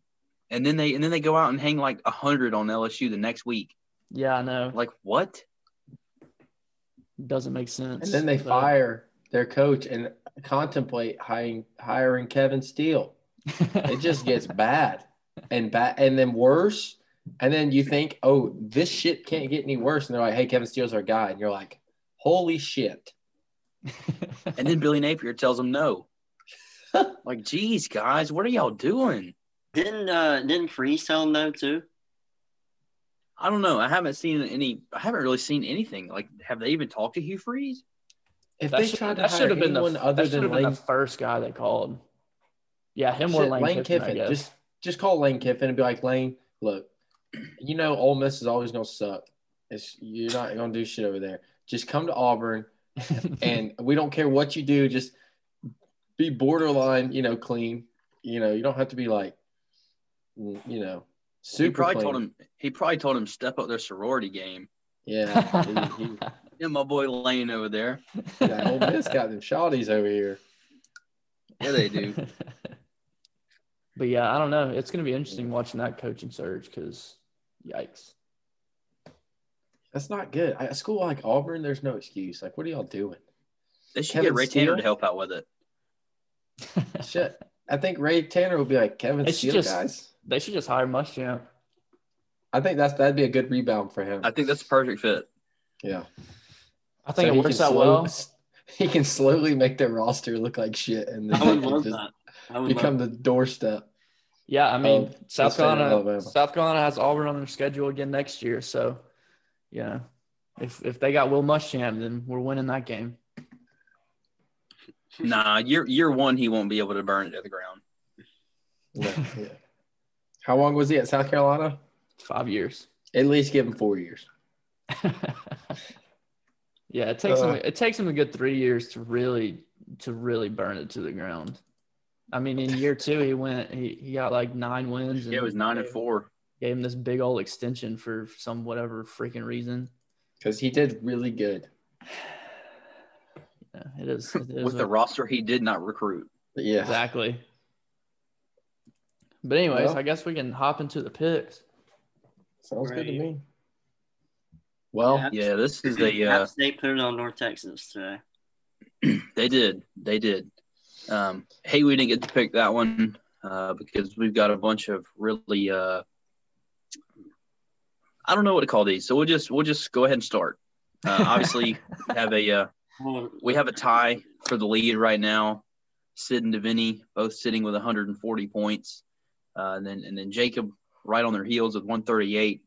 And then they and then they go out and hang like hundred on LSU the next week. yeah, I know. Like what? Doesn't make sense. and then they but- fire their coach and contemplate hiring hiring Kevin Steele. It just gets bad and bad, and then worse. and then you think, oh, this shit can't get any worse, and they're like, hey, Kevin Steele's our guy, and you're like, holy shit. And then Billy Napier tells them no. like, geez, guys, what are y'all doing? Didn't uh didn't Freeze tell him no too? I don't know. I haven't seen any. I haven't really seen anything. Like, have they even talked to Hugh Freeze? If that they should, tried to that hire should have been the anyone other that should than have been Lane, the first guy they called. Yeah, him or shit, Lane, Lane Kiffin, I Kiffin, guess. just just call Lane Kiffin and be like, Lane, look, you know, Ole Miss is always gonna suck. It's you're not gonna do shit over there. Just come to Auburn, and we don't care what you do. Just be borderline, you know, clean. You know, you don't have to be like, you know, super. he probably clean. told him. He probably told him step up their sorority game. Yeah, he, he, Yeah, my boy Lane over there. yeah, Ole Miss got them shawties over here. Yeah, they do. but yeah, I don't know. It's going to be interesting watching that coaching surge because, yikes. That's not good. At a school like Auburn, there's no excuse. Like, what are y'all doing? They should Kevin get Ray Tanner to help out with it. Shit. I think Ray Tanner will be like Kevin They should Steele, just- guys. They should just hire Muschamp. I think that's that'd be a good rebound for him. I think that's a perfect fit. yeah. I think So it works out slow- well. He can slowly make their roster look like shit, and then I would love just that. I would become love the doorstep. Yeah, I mean, South the state of Carolina, South Carolina has Auburn on their schedule again next year. So, yeah, if if they got Will Muschamp, then we're winning that game. Nah, year year one he won't be able to burn it to the ground. Yeah, yeah. How long was he at South Carolina? Five years. At least give him four years. yeah, it takes Uh. him. It takes him a good three years to really to really burn it to the ground. I mean, in year two, he went. He, he got like nine wins. And Yeah, it was nine and four. Gave him this big old extension for some whatever freaking reason. Because he did really good. Yeah, it is. It is With a- the roster he did not recruit. Yeah. Exactly. But anyways, Well- I guess we can hop into the picks. Sounds good to me. Well, Yeah. Yeah, this is a App uh, State put it on North Texas today. they did. They did. Um, hey, we didn't get to pick that one uh, because we've got a bunch of really uh, I don't know what to call these. So we'll just we'll just go ahead and start. Uh, obviously, have a uh, we have a tie for the lead right now. Sid and Davini both sitting with 140 points, uh, and then and then Jacob right on their heels with 138,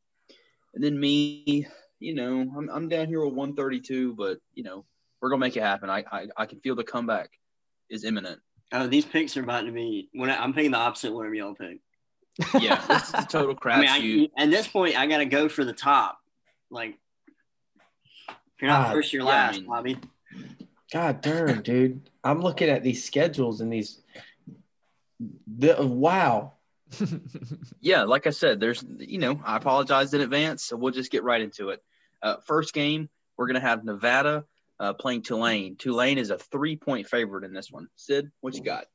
and then me. You know, I'm I'm down here with 132, but you know we're gonna make it happen. I I, I can feel the comeback is imminent. Oh, these picks are about to be. When I, I'm picking the opposite, whatever y'all pick. Yeah, this is a total I mean, crapshoot. I, at this point, I got to go for the top. Like, if you're not God, first, you're yeah, I last, mean- Bobby. God darn, dude. I'm looking at these schedules and these. The, wow. yeah, like I said, there's you know I apologize in advance, so we'll just get right into it. Uh, first game, we're gonna have Nevada uh, playing Tulane. Tulane is a three point favorite in this one. Sid, what you got?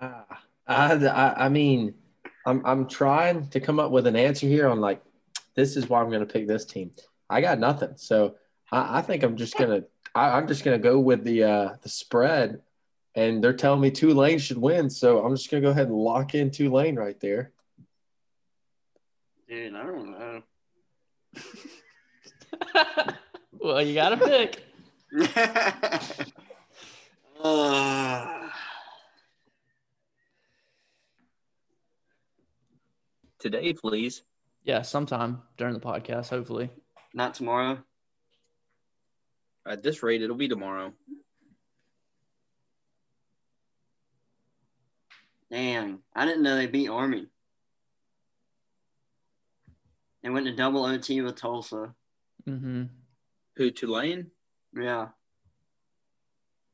Ah, I, I, I mean, I'm, I'm trying to come up with an answer here on like, this is why I'm going to pick this team. I got nothing. So I, I think I'm just going to, I'm just going to go with the, uh, the spread and they're telling me Tulane should win. So I'm just going to go ahead and lock in Tulane right there. Dude, I don't know. well, you got to pick. uh, Today, please. Yeah, sometime during the podcast, hopefully. not tomorrow. At this rate, it'll be tomorrow. Damn, I didn't know they beat Army. They went to double OT with Tulsa. Mm-hmm. Who Tulane? Yeah.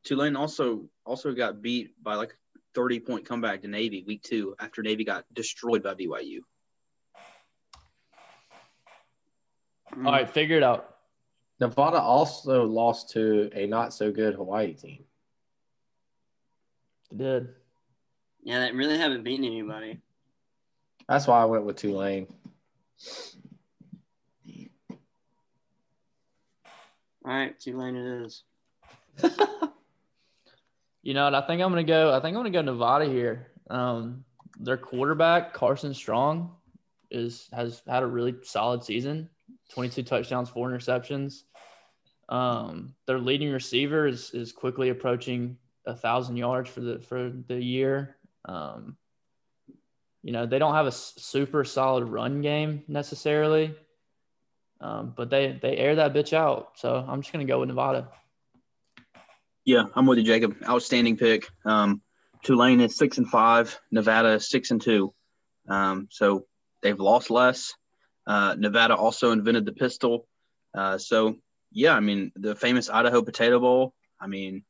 Tulane also also got beat by like a 30 point comeback to Navy week two after Navy got destroyed by BYU. Mm. All right, figure it out. Nevada also lost to a not so good Hawaii team. It did. Yeah, they really haven't beaten anybody. That's why I went with Tulane. All right, Tulane it is. You know what? I think I'm gonna go. I think I'm gonna go Nevada here. Um, their quarterback Carson Strong is has had a really solid season. 22 touchdowns, four interceptions. Um, their leading receiver is is quickly approaching a thousand yards for the for the year. Um, you know they don't have a super solid run game necessarily, um, but they they air that bitch out. So I'm just gonna go with Nevada. Yeah, I'm with you, Jacob. Outstanding pick. Um, Tulane is six and five. Nevada is six and two. Um, so they've lost less. Uh, Nevada also invented the pistol. Uh, so yeah, I mean the famous Idaho Potato Bowl. I mean,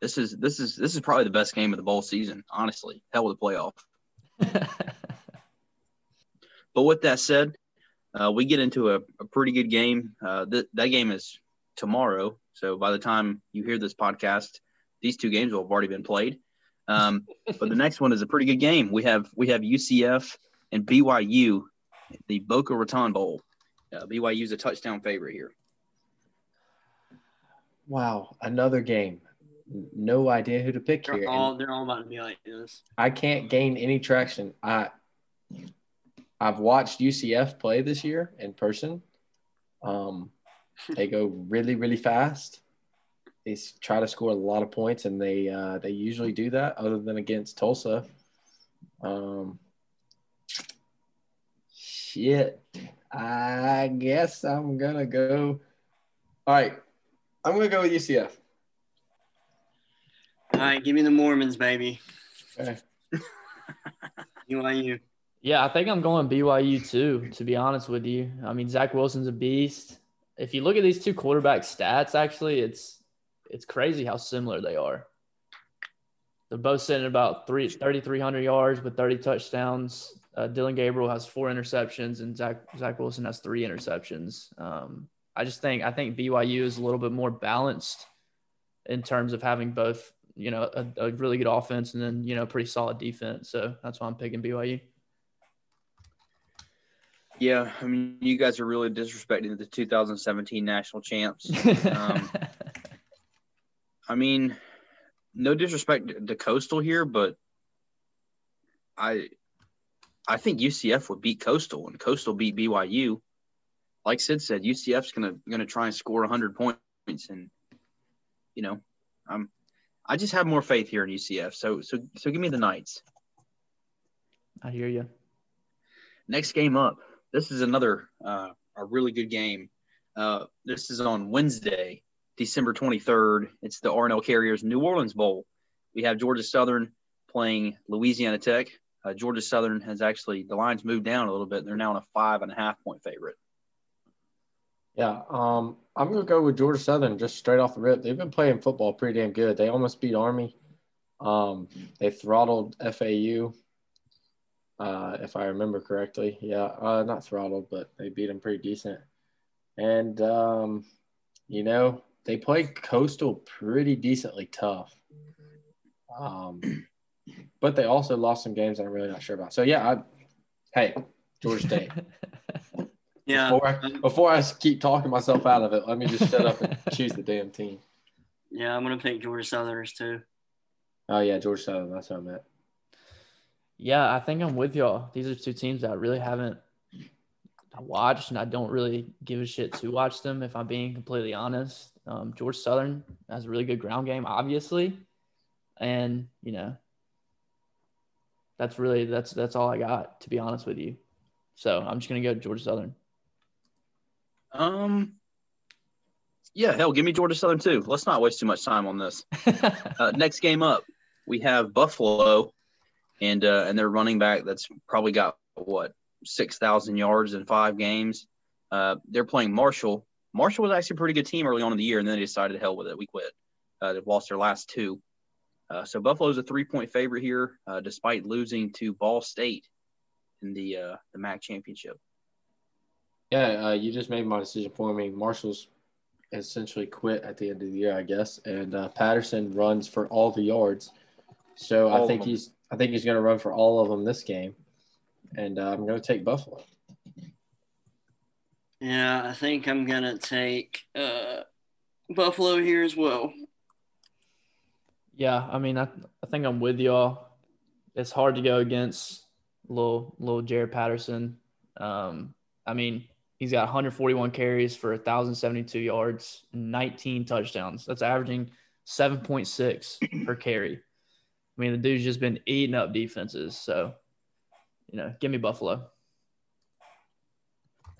this is this is this is probably the best game of the bowl season. Honestly, hell with the playoff. but with that said, uh, we get into a, a pretty good game. Uh, th- that game is tomorrow. So by the time you hear this podcast, these two games will have already been played. Um, but the next one is a pretty good game. We have we have UCF and BYU, the Boca Raton Bowl. Uh, BYU is a touchdown favorite here. Wow, another game. No idea who to pick They're here. all they're all about to be like this. I can't gain any traction. I I've watched UCF play this year in person. Um, they go really, really fast. They try to score a lot of points, and they uh, they usually do that. Other than against Tulsa, um, shit. I guess I'm gonna go. All right, I'm gonna go with UCF. All right, give me the Mormons, baby. Okay. BYU. Yeah, I think I'm going BYU too, to be honest with you. I mean, Zach Wilson's a beast. If you look at these two quarterback stats, actually, it's it's crazy how similar they are. They're both sitting at about three, 3,300 yards with 30 touchdowns. Uh, Dillon Gabriel has four interceptions, and Zach Zach Wilson has three interceptions. Um, I just think I think BYU is a little bit more balanced in terms of having both, you know, a, a really good offense and then you know pretty solid defense. So that's why I'm picking BYU. Yeah, I mean, you guys are really disrespecting the 2017 national champs. Um, I mean, no disrespect to Coastal here, but I I think UCF would beat Coastal and Coastal beat BYU. Like Sid said, UCF's gonna gonna try and score 100 points, and you know, I'm I just have more faith here in UCF. So so so give me the Knights. I hear you. Next game up. This is another uh, a really good game. Uh, this is on Wednesday, December 23rd. It's the R+L Carriers New Orleans Bowl. We have Georgia Southern playing Louisiana Tech. Uh, Georgia Southern has actually the lines moved down a little bit. They're now on a five and a half point favorite. Yeah, um, I'm gonna go with Georgia Southern just straight off the rip. They've been playing football pretty damn good. They almost beat Army. Um, they throttled FAU, uh, if I remember correctly. Yeah, uh, not throttled, but they beat them pretty decent. And um, you know, they played Coastal pretty decently tough. Um, but they also lost some games that I'm really not sure about. So yeah, I, hey, Georgia State. Yeah. Before I, before I keep talking myself out of it, let me just shut up and choose the damn team. Yeah, I'm gonna pick Georgia Southerners too. Oh yeah, George Southern. That's what I meant. Yeah, I think I'm with y'all. These are two teams that I really haven't watched, and I don't really give a shit to watch them. If I'm being completely honest, um, George Southern has a really good ground game, obviously, and you know, that's really that's that's all I got to be honest with you. So I'm just gonna go George Southern. Um, yeah, hell, give me Georgia Southern too. Let's not waste too much time on this. Uh, next game up, we have Buffalo, and uh, and their running back that's probably got what six thousand yards in five games. Uh, they're playing Marshall. Marshall was actually a pretty good team early on in the year, and then they decided to hell with it. We quit. Uh, they've lost their last two. Uh, so Buffalo's a three-point favorite here, uh, despite losing to Ball State in the uh, the MAC championship. Yeah, uh, you just made my decision for me. Marshall's essentially quit at the end of the year, I guess, and uh, Patterson runs for all the yards. So All I think he's I think he's going to run for all of them this game, and uh, I'm going to take Buffalo. Yeah, I think I'm gonna take uh, Buffalo here as well. Yeah, I mean, I, I think I'm with y'all. It's hard to go against little little Jaret Patterson. Um, I mean, he's got 141 carries for 1,072 yards, 19 touchdowns. That's averaging 7.6 per carry. I mean, the dude's just been eating up defenses. So, you know, give me Buffalo.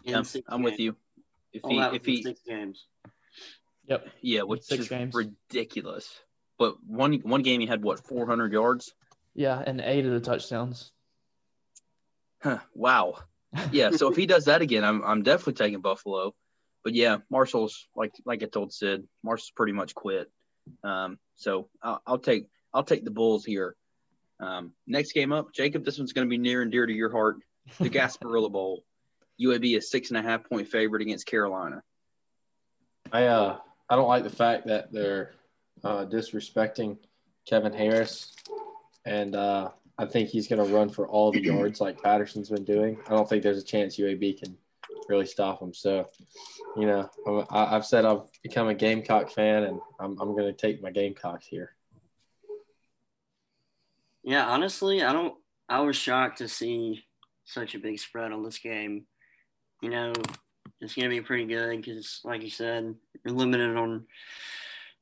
Yeah, I'm with you. If he, if he, six games. Yep. Yeah, which six is games. ridiculous. But one one game he had what 400 yards. Yeah, and eight of the touchdowns. Huh, wow. Yeah, so if he does that again, I'm I'm definitely taking Buffalo. But yeah, Marshall's like like I told Sid, Marshall's pretty much quit. Um, so I'll, I'll take I'll take the Bulls here. Um, next game up, Jacob. This one's going to be near and dear to your heart. The Gasparilla Bowl. UAB is six and a half point favorite against Carolina. I uh I don't like the fact that they're uh, disrespecting Kevin Harris, and uh, I think he's going to run for all the yards like Patterson's been doing. I don't think there's a chance UAB can really stop him. So, you know, i have said I've become a Gamecock fan, and I'm, I'm going to take my Gamecocks here. Yeah, honestly, I don't. I was shocked to see such a big spread on this game. You know, it's going to be pretty good because, like you said, you're limited on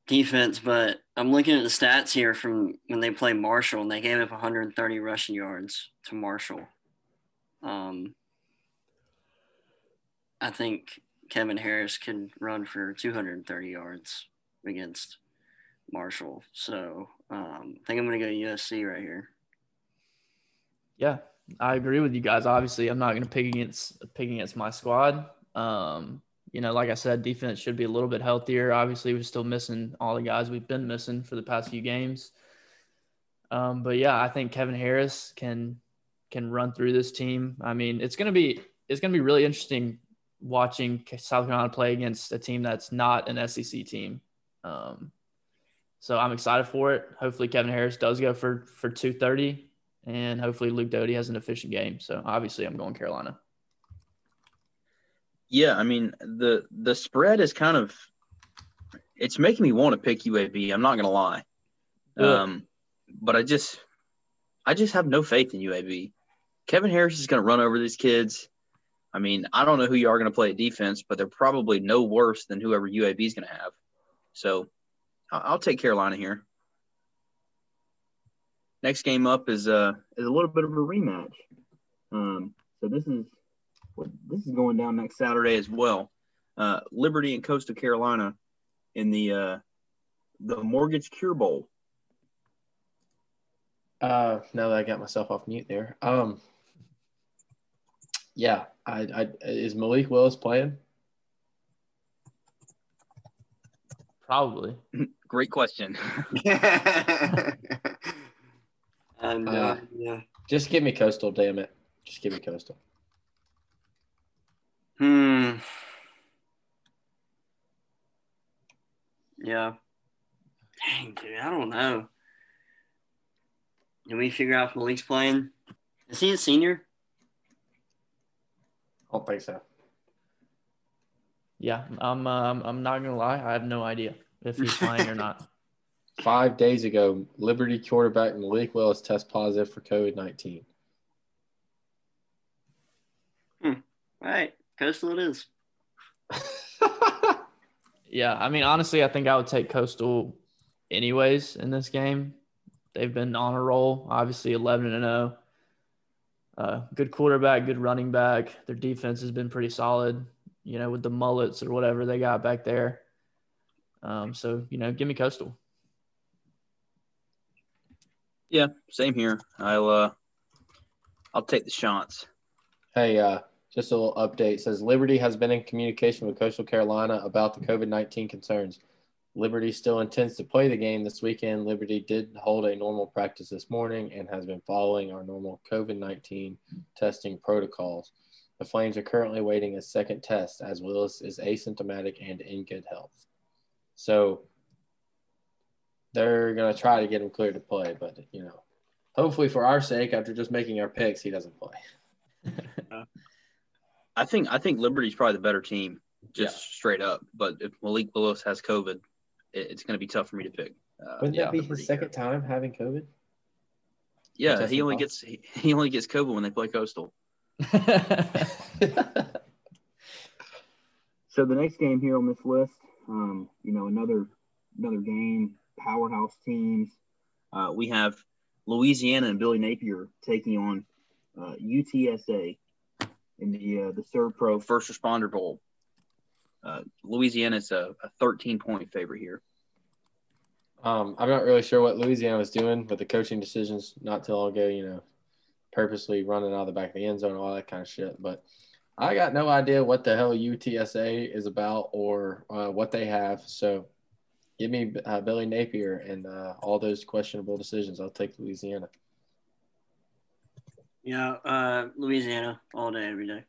defense. But I'm looking at the stats here from when they played Marshall, and they gave up 130 rushing yards to Marshall. Um, I think Kevin Harris can run for 230 yards against Marshall. So um, I think I'm going to go USC right here. Yeah, I agree with you guys. Obviously, I'm not going to pick against pick against my squad. Um, you know, like I said, defense should be a little bit healthier. Obviously, we're still missing all the guys we've been missing for the past few games. Um, but yeah, I think Kevin Harris can can run through this team. I mean, it's gonna be it's gonna be really interesting watching South Carolina play against a team that's not an SEC team. Um, so I'm excited for it. Hopefully, Kevin Harris does go for for 230, and hopefully Luke Doty has an efficient game. So obviously, I'm going Carolina. Yeah, I mean the the spread is kind of it's making me want to pick UAB. I'm not gonna lie, yeah. um, but I just I just have no faith in UAB. Kevin Harris is gonna run over these kids. I mean, I don't know who you are going to play at defense, but they're probably no worse than whoever UAB is going to have. So I'll take Carolina here. Next game up is uh is a little bit of a rematch. Um, so this is this is going down next Saturday as well. Uh, Liberty and Coastal Carolina in the uh, the Mortgage Cure Bowl. Uh, now that I got myself off mute there, um, yeah, I, I is Malik Willis playing? Probably. Great question. um, uh, yeah. Just give me Coastal, damn it. Just give me Coastal. Hmm. Yeah. Dang, dude, I don't know. Can we figure out if Malik's playing? Is he a senior? I don't think so. Yeah, I'm. Um, I'm not gonna lie. I have no idea if he's playing or not. Five days ago, Liberty quarterback Malik Willis test positive for COVID nineteen. Hmm. All right. Coastal it is. yeah, I mean, honestly, I think I would take Coastal anyways in this game. They've been on a roll, obviously 11 and 0. Uh, good quarterback, good running back. Their defense has been pretty solid, you know, with the mullets or whatever they got back there. Um, so, you know, give me Coastal. Yeah, same here. I'll uh, I'll take the shots. Hey, uh, just a little update says Liberty has been in communication with Coastal Carolina about the COVID 19 concerns. Liberty still intends to play the game this weekend. Liberty did hold a normal practice this morning and has been following our normal COVID 19 testing protocols. The Flames are currently waiting a second test as Willis is asymptomatic and in good health. So they're going to try to get him cleared to play, but, you know, hopefully for our sake, after just making our picks, he doesn't play. Uh, I think I think Liberty's probably the better team, just yeah. straight up. But if Malik Willis has COVID, it, it's going to be tough for me to pick. Uh, Wouldn't yeah, that be Liberty his second here. time having COVID? Yeah, he only gets he, he only gets COVID when they play Coastal. So the next game here on this list, um, you know, another another game, powerhouse teams. Uh, we have Louisiana and Billy Napier taking on Uh, UTSA in the uh, the SERVPRO. First Responder Bowl. Uh, Louisiana's a, a 13 point favorite here. Um, I'm not really sure what Louisiana was doing with the coaching decisions not too long ago, you know, purposely running out of the back of the end zone all that kind of shit. But I got no idea what the hell UTSA is about or uh, what they have. So give me uh, Billy Napier and uh, all those questionable decisions. I'll take Louisiana. Yeah, uh, Louisiana all day, every day.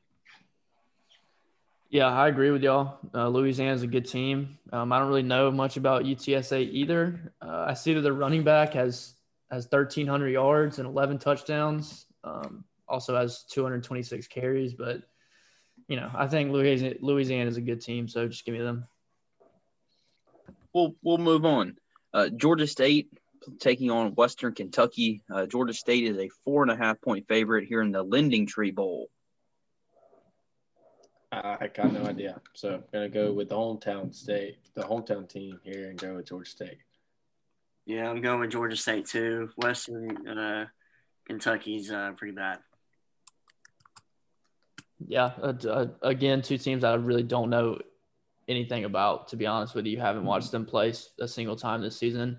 Yeah, I agree with y'all. Uh, Louisiana's a good team. Um, I don't really know much about UTSA either. Uh, I see that their running back has has 1,300 yards and 11 touchdowns. Um, also has 226 carries, but you know, I think Louisiana Louisiana is a good team, so just give me them. We'll we'll move on. Uh, Georgia State taking on Western Kentucky. Uh, Georgia State is a four and a half point favorite here in the LendingTree Bowl. Uh, I got no idea. So I'm going to go with the hometown state, the hometown team here and go with Georgia State. Yeah, I'm going with Georgia State too. Western uh, Kentucky's uh, pretty bad. Yeah, uh, uh, again, two teams I really don't know anything about. To be honest with you, haven't watched them play a single time this season.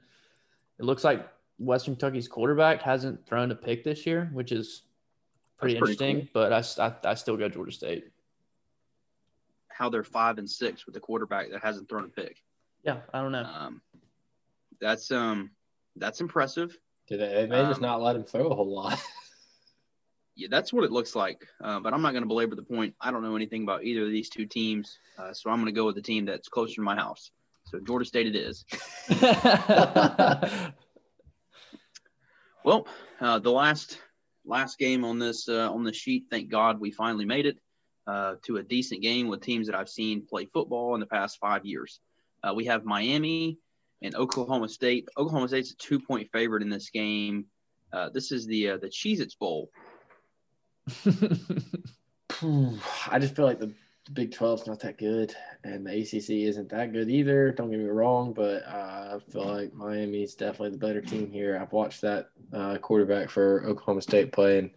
It looks like Western Kentucky's quarterback hasn't thrown a pick this year, which is pretty That's pretty interesting. cool. But I still go Georgia State. How they're five and six with a quarterback that hasn't thrown a pick. Yeah, I don't know. Um, that's um that's impressive. Did they, they may just Um, not let him throw a whole lot. Yeah, that's what it looks like. Uh, but I'm not going to belabor the point. I don't know anything about either of these two teams, uh, so I'm going to go with the team that's closer to my house. So Georgia State it is. Well, uh, the last last game on this uh, on the sheet, thank God we finally made it uh, to a decent game with teams that I've seen play football in the past five years. Uh, we have Miami and Oklahoma State. Oklahoma State's a two point favorite in this game. Uh, this is the uh, the Cheez-Its Bowl. I just feel like the, the Big 12's not that good, and the ACC isn't that good either. Don't get me wrong, but uh, I feel like Miami's definitely the better team here. I've watched that uh, quarterback for Oklahoma State play, and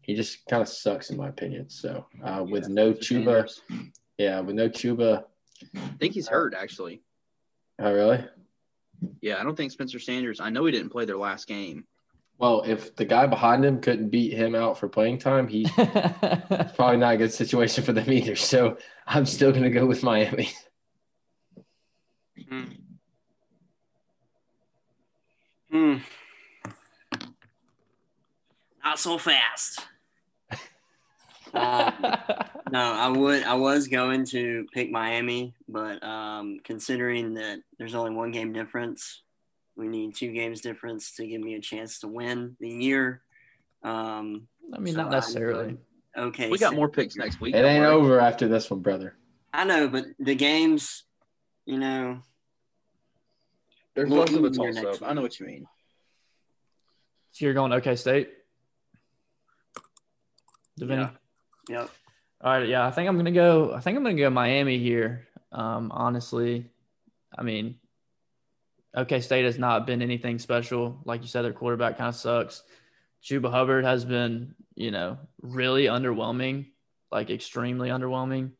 he just kind of sucks in my opinion. So uh, with Yeah, no Spencer Chuba, yeah, with no Chuba. I think he's hurt actually. Oh, really? Yeah, I don't think Spencer Sanders. I know he didn't play their last game. Well, if the guy behind him couldn't beat him out for playing time, he's probably not a good situation for them either. So I'm still going to go with Miami. Hmm. Not so fast. Uh, no, I would. I was going to pick Miami, but um, considering that there's only one game difference, we need two games difference to give me a chance to win the year. Um, I mean, So not I'm necessarily. okay, We got so- more picks next week. It ain't worry. over after this one, brother. I know, but the games, you know, They're We'll both of a eat your toss. I know what you mean. So you're going OK State? Davini? Yeah. yep. All right, yeah, I think I'm gonna go. I think I'm gonna go Miami here. Um, honestly, I mean, OK State has not been anything special. Like you said, their quarterback kind of sucks. Chuba Hubbard has been, you know, really underwhelming, like extremely underwhelming.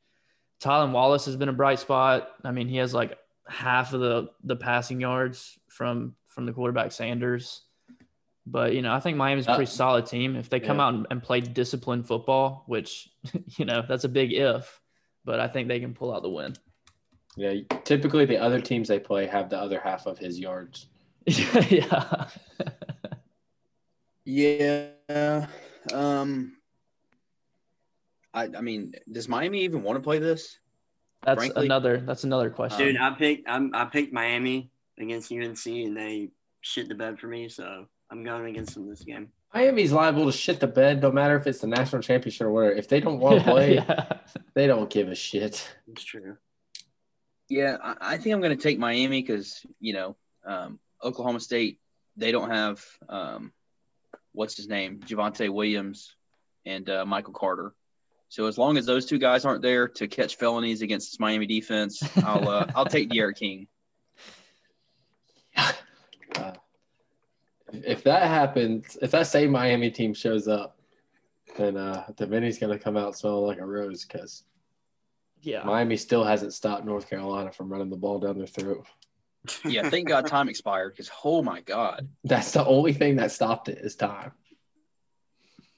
Tylan Wallace has been a bright spot. I mean, he has like half of the the passing yards from from the quarterback Sanders. But you know, I think Miami's a Uh, pretty solid team. If they come yeah. out and, and play disciplined football, which you know that's a big if, but I think they can pull out the win. Yeah, typically the other teams they play have the other half of his yards. yeah. Yeah. Um. I I mean, does Miami even want to play this? That's Frankly- another that's another question. Dude, I picked I'm, I picked Miami against UNC and they shit the bed for me, so I'm going against them this game. Miami's liable to shit the bed, no matter if it's the national championship or whatever. If they don't want to play, yeah. they don't give a shit. It's true. Yeah, I, I think I'm going to take Miami because you know um, Oklahoma State they don't have um, what's his name, Javonte Williams, and uh, Michael Carter. So as long as those two guys aren't there to catch felonies against this Miami defense, I'll uh, I'll take D'Eriq King. Uh, if that happens, if that same Miami team shows up, then uh, Vinny's gonna come out smelling like a rose because Yeah. Miami still hasn't stopped North Carolina from running the ball down their throat. Yeah, thank God time expired because oh my God, That's the only thing that stopped it is time.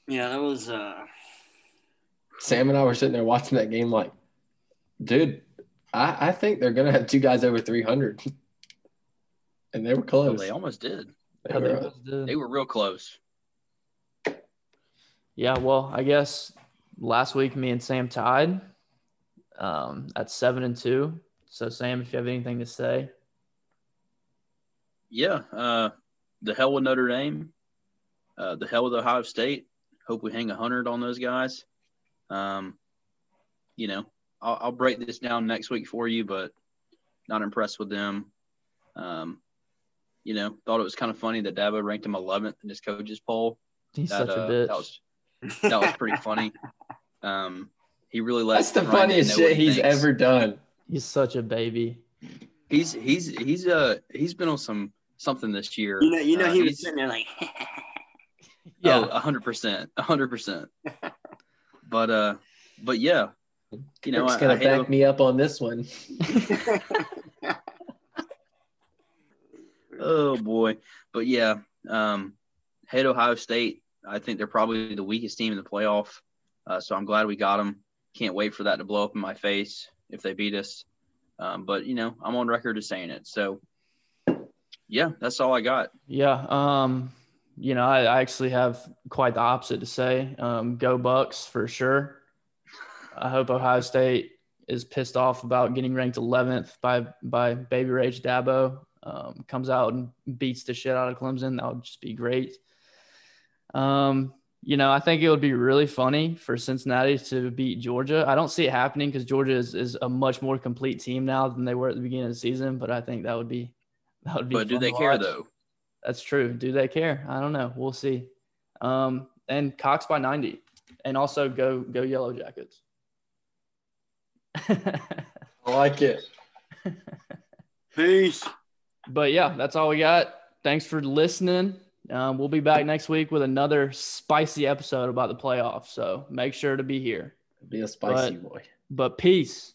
Yeah, that was uh Sam and I were sitting there watching that game, like, dude, I, I think they're gonna have two guys over three hundred, and they were oh, close. they almost did. They Yeah, they were- did. They were real close. Yeah, well, I guess last week me and Sam tied um, at seven and two. So Sam, if you have anything to say, Yeah, uh, the hell with Notre Dame, uh, the hell with Ohio State. Hope we hang a hundred on those guys. Um, you know, I'll, I'll break this down next week for you, but not impressed with them. Um, you know, thought it was kind of funny that Dabo ranked him 11th in his coaches poll. he's That, such a uh, bitch. that was that was pretty funny. Um, he really let That's the Ryan funniest shit he he's thinks. ever done. he's such a baby. He's he's he's uh he's been on some something this year. you know you know Uh, he was sitting there like Yeah, Oh, a hundred percent, a hundred percent. But uh, but yeah, you know, Kirk's I, gonna I hate back to- me up on this one. oh boy, but yeah, um, hate Ohio State. I think they're probably the weakest team in the playoff. Uh, so I'm glad we got them. Can't wait for that to blow up in my face if they beat us. Um, but you know, I'm on record as saying it. So yeah, that's all I got. yeah. Um, you know, I, I actually have quite the opposite to say. Um, go Bucks for sure. I hope Ohio State is pissed off about getting ranked 11th by by Baby Rage Dabo. Um, comes out and beats the shit out of Clemson. That would just be great. Um, you know, I think it would be really funny for Cincinnati to beat Georgia. I don't see it happening because Georgia is, is a much more complete team now than they were at the beginning of the season. But I think that would be that would be. But do they care though? That's true. Do they care? I don't know. We'll see. Um, and Cox by 90. And also go go Yellow Jackets. I like it. peace. but yeah, that's all we got. Thanks for listening. Um, we'll be back next week with another spicy episode about the playoffs. So make sure to be here. Be a spicy But- boy. But peace.